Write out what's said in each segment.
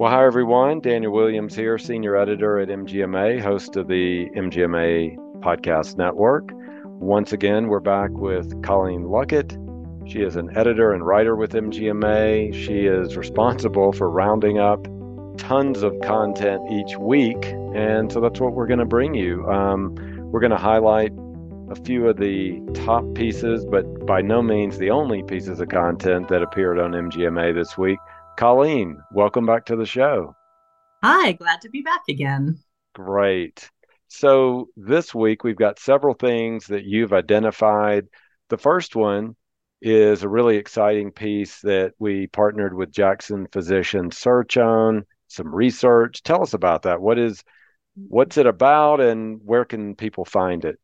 Well, hi everyone. Daniel Williams here, senior editor at MGMA, host of the MGMA Podcast Network. Once again, we're back with Colleen Luckett. She is an editor and writer with MGMA. She is responsible for rounding up tons of content each week. And so that's what we're going to bring you. Um, we're going to highlight a few of the top pieces, but by no means the only pieces of content that appeared on MGMA this week. Colleen, welcome back to the show. Hi, glad to be back again. Great. So, this week we've got several things that you've identified. The first one is a really exciting piece that we partnered with Jackson Physician Search on, some research. Tell us about that. What is what's it about and where can people find it?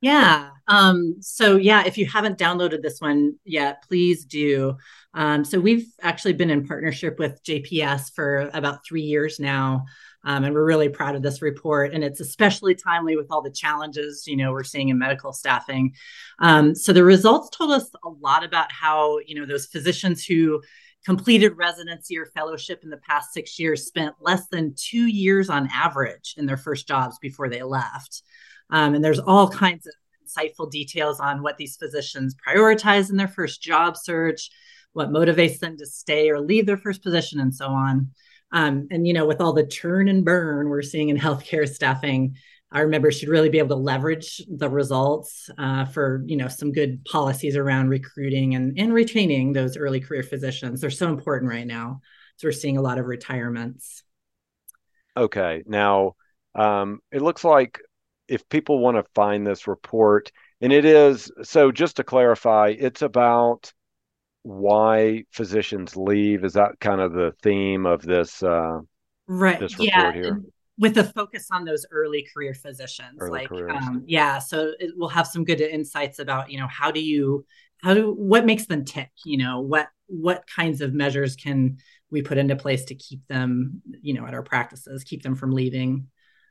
Yeah. Um, so yeah, if you haven't downloaded this one yet, please do. Um, so we've actually been in partnership with JPS for about three years now. Um, and we're really proud of this report. And it's especially timely with all the challenges, you know, we're seeing in medical staffing. Um, so the results told us a lot about how, you know, those physicians who completed residency or fellowship in the past six years spent less than two years on average in their first jobs before they left. Um, and there's all kinds of insightful details on what these physicians prioritize in their first job search, what motivates them to stay or leave their first position, and so on. Um, and you know, with all the turn and burn we're seeing in healthcare staffing, our members should really be able to leverage the results uh, for you know some good policies around recruiting and, and retaining those early career physicians. They're so important right now. So we're seeing a lot of retirements. Okay, now um, it looks like if people want to find this report, and it is so just to clarify, it's about why physicians leave. Is that kind of the theme of this uh, right? This report yeah. here? With a focus on those early career physicians, early like um, yeah, so it, we'll have some good insights about you know how do you how do what makes them tick you know what what kinds of measures can we put into place to keep them you know at our practices keep them from leaving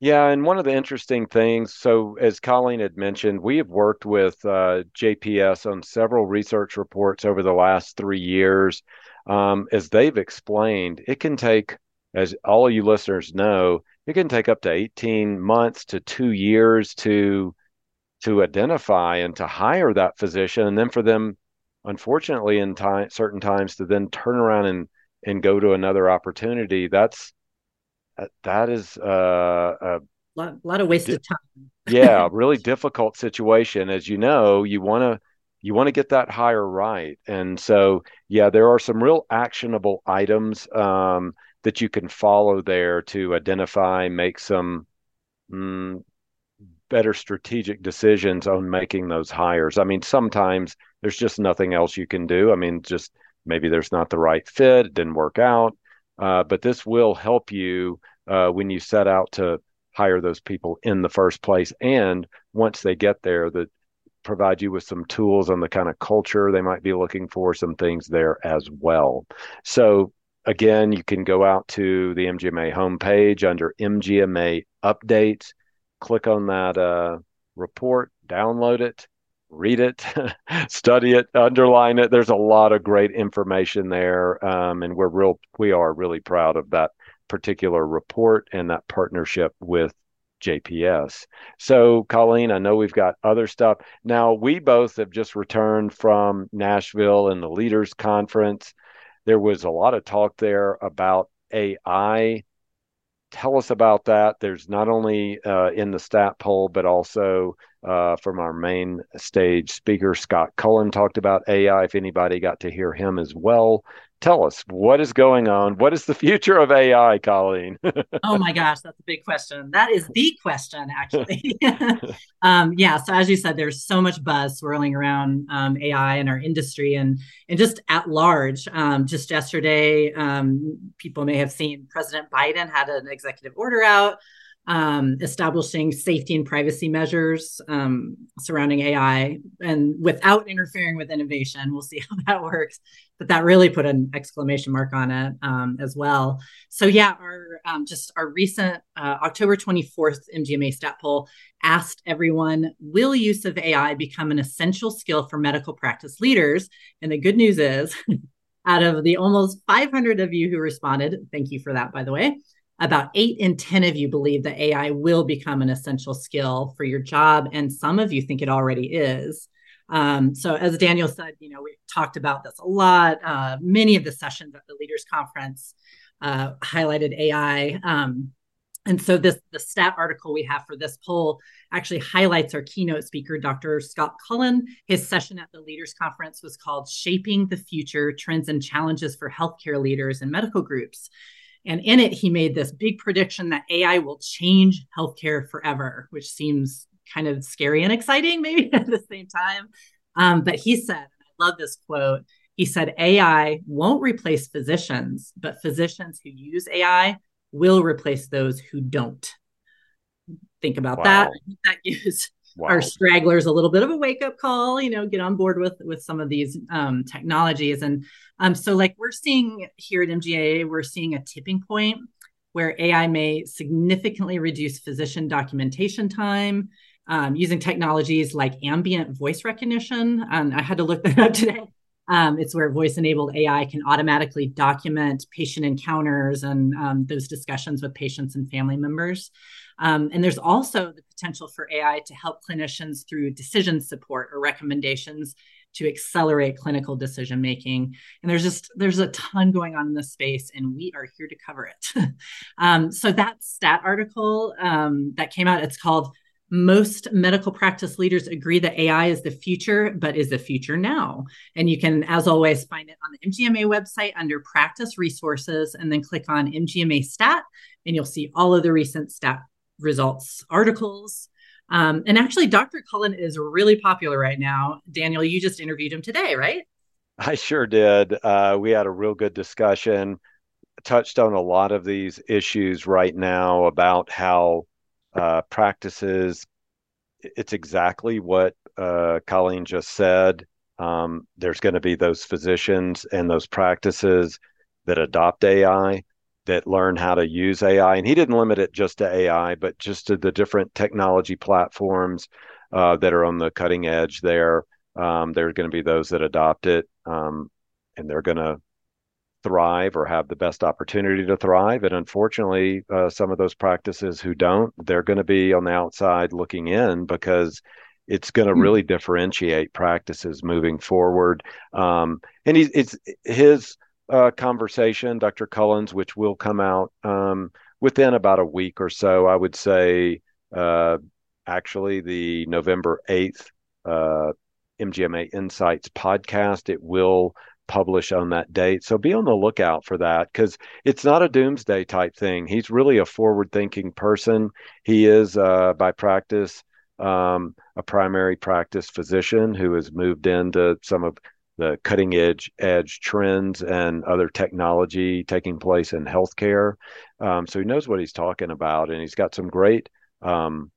yeah, and one of the interesting things, so as Colleen had mentioned, we have worked with uh, JPS on several research reports over the last three years. Um, as they've explained, it can take, as all you listeners know, it can take up to 18 months to two years to to identify and to hire that physician, and then for them, unfortunately, in time certain times to then turn around and and go to another opportunity. That's that is uh, a lot, lot of wasted di- time. yeah, really difficult situation. As you know, you want to you want to get that hire right, and so yeah, there are some real actionable items um, that you can follow there to identify, make some mm, better strategic decisions on making those hires. I mean, sometimes there's just nothing else you can do. I mean, just maybe there's not the right fit, it didn't work out. Uh, but this will help you uh, when you set out to hire those people in the first place. And once they get there, that provide you with some tools on the kind of culture they might be looking for, some things there as well. So again, you can go out to the MGMA homepage under MGMA updates, click on that uh, report, download it, read it, study it, underline it. There's a lot of great information there, um, and we're real. We are really proud of that particular report and that partnership with JPS. So, Colleen, I know we've got other stuff. Now, we both have just returned from Nashville and the Leaders Conference. There was a lot of talk there about AI tell us about that. There's not only uh, in the stat poll, but also uh, from our main stage speaker, Scott Cullen, talked about AI. If anybody got to hear him as well, tell us what is going on. What is the future of AI, Colleen? oh my gosh, that's a big question. That is the question, actually. um, yeah. So as you said, there's so much buzz swirling around um, AI in our industry and and just at large. Um, just yesterday, um, people may have seen President Biden had an executive order out um, establishing safety and privacy measures um, surrounding AI and without interfering with innovation. We'll see how that works. But that really put an exclamation mark on it um, as well. So, yeah, our um, just our recent uh, October 24th MGMA stat poll asked everyone Will use of AI become an essential skill for medical practice leaders? And the good news is, out of the almost 500 of you who responded, thank you for that, by the way, about eight in 10 of you believe that AI will become an essential skill for your job. And some of you think it already is. Um, so, as Daniel said, you know, we talked about this a lot. Uh, many of the sessions at the Leaders Conference uh, highlighted AI. Um, and so this the stat article we have for this poll actually highlights our keynote speaker, Dr. Scott Cullen. His session at the Leaders Conference was called Shaping the Future Trends and Challenges for Healthcare Leaders and Medical Groups. And in it, he made this big prediction that AI will change healthcare forever, which seems kind of scary and exciting, maybe at the same time. Um, but he said, I love this quote. He said, AI won't replace physicians, but physicians who use AI will replace those who don't. Think about wow. that. That gives wow. our stragglers a little bit of a wake up call. You know, get on board with with some of these um, technologies, and um, so like we're seeing here at MGA, we're seeing a tipping point where AI may significantly reduce physician documentation time. Um, using technologies like ambient voice recognition. And I had to look that up today. Um, it's where voice enabled AI can automatically document patient encounters and um, those discussions with patients and family members. Um, and there's also the potential for AI to help clinicians through decision support or recommendations to accelerate clinical decision making. And there's just there's a ton going on in this space, and we are here to cover it. um, so that stat article um, that came out, it's called most medical practice leaders agree that AI is the future, but is the future now. And you can, as always, find it on the MGMA website under practice resources and then click on MGMA stat, and you'll see all of the recent stat results articles. Um, and actually, Dr. Cullen is really popular right now. Daniel, you just interviewed him today, right? I sure did. Uh, we had a real good discussion, touched on a lot of these issues right now about how uh, practices. It's exactly what uh, Colleen just said. Um, there's going to be those physicians and those practices that adopt AI, that learn how to use AI. And he didn't limit it just to AI, but just to the different technology platforms uh, that are on the cutting edge there. Um, there are going to be those that adopt it, um, and they're going to thrive or have the best opportunity to thrive. And unfortunately, uh, some of those practices who don't, they're going to be on the outside looking in because it's going to mm-hmm. really differentiate practices moving forward. Um, and he's it's his uh, conversation, Dr. Cullen's, which will come out um, within about a week or so. I would say, uh, actually, the November eighth. Uh, MGMA Insights podcast. It will publish on that date. So be on the lookout for that because it's not a doomsday type thing. He's really a forward thinking person. He is, uh, by practice, um, a primary practice physician who has moved into some of the cutting edge edge trends and other technology taking place in healthcare. Um, so he knows what he's talking about, and he's got some great um,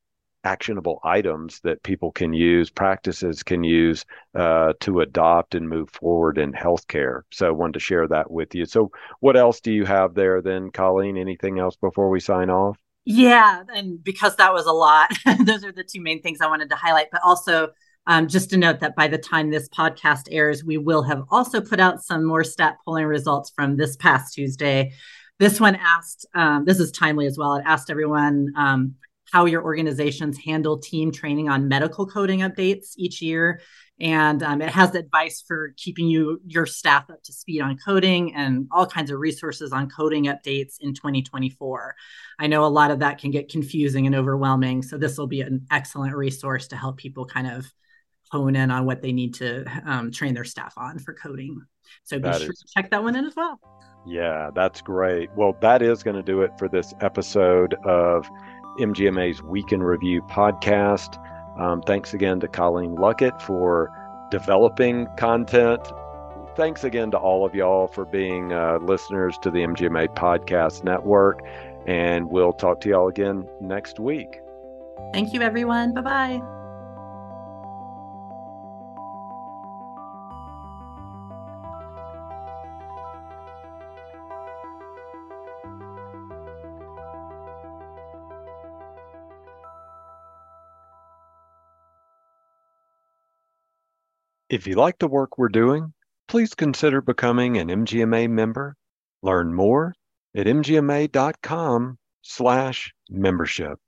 actionable items that people can use, practices can use uh, to adopt and move forward in healthcare. So I wanted to share that with you. So what else do you have there then, Colleen? Anything else before we sign off? Yeah, and because that was a lot, those are the two main things I wanted to highlight. But also, um, just to note that by the time this podcast airs, we will have also put out some more stat polling results from this past Tuesday. This one asked, um, this is timely as well. It asked everyone um, how your organizations handle team training on medical coding updates each year. And um, it has advice for keeping you your staff up to speed on coding and all kinds of resources on coding updates in 2024. I know a lot of that can get confusing and overwhelming. So this will be an excellent resource to help people kind of hone in on what they need to um, train their staff on for coding. So be that sure is- to check that one in as well. Yeah, that's great. Well, that is going to do it for this episode of MGMA's Week in Review podcast. Um, thanks again to Colleen Luckett for developing content. Thanks again to all of y'all for being uh, listeners to the MGMA Podcast Network. And we'll talk to y'all again next week. Thank you, everyone. Bye bye. If you like the work we're doing, please consider becoming an MGMA member. Learn more at mgma.com slash membership.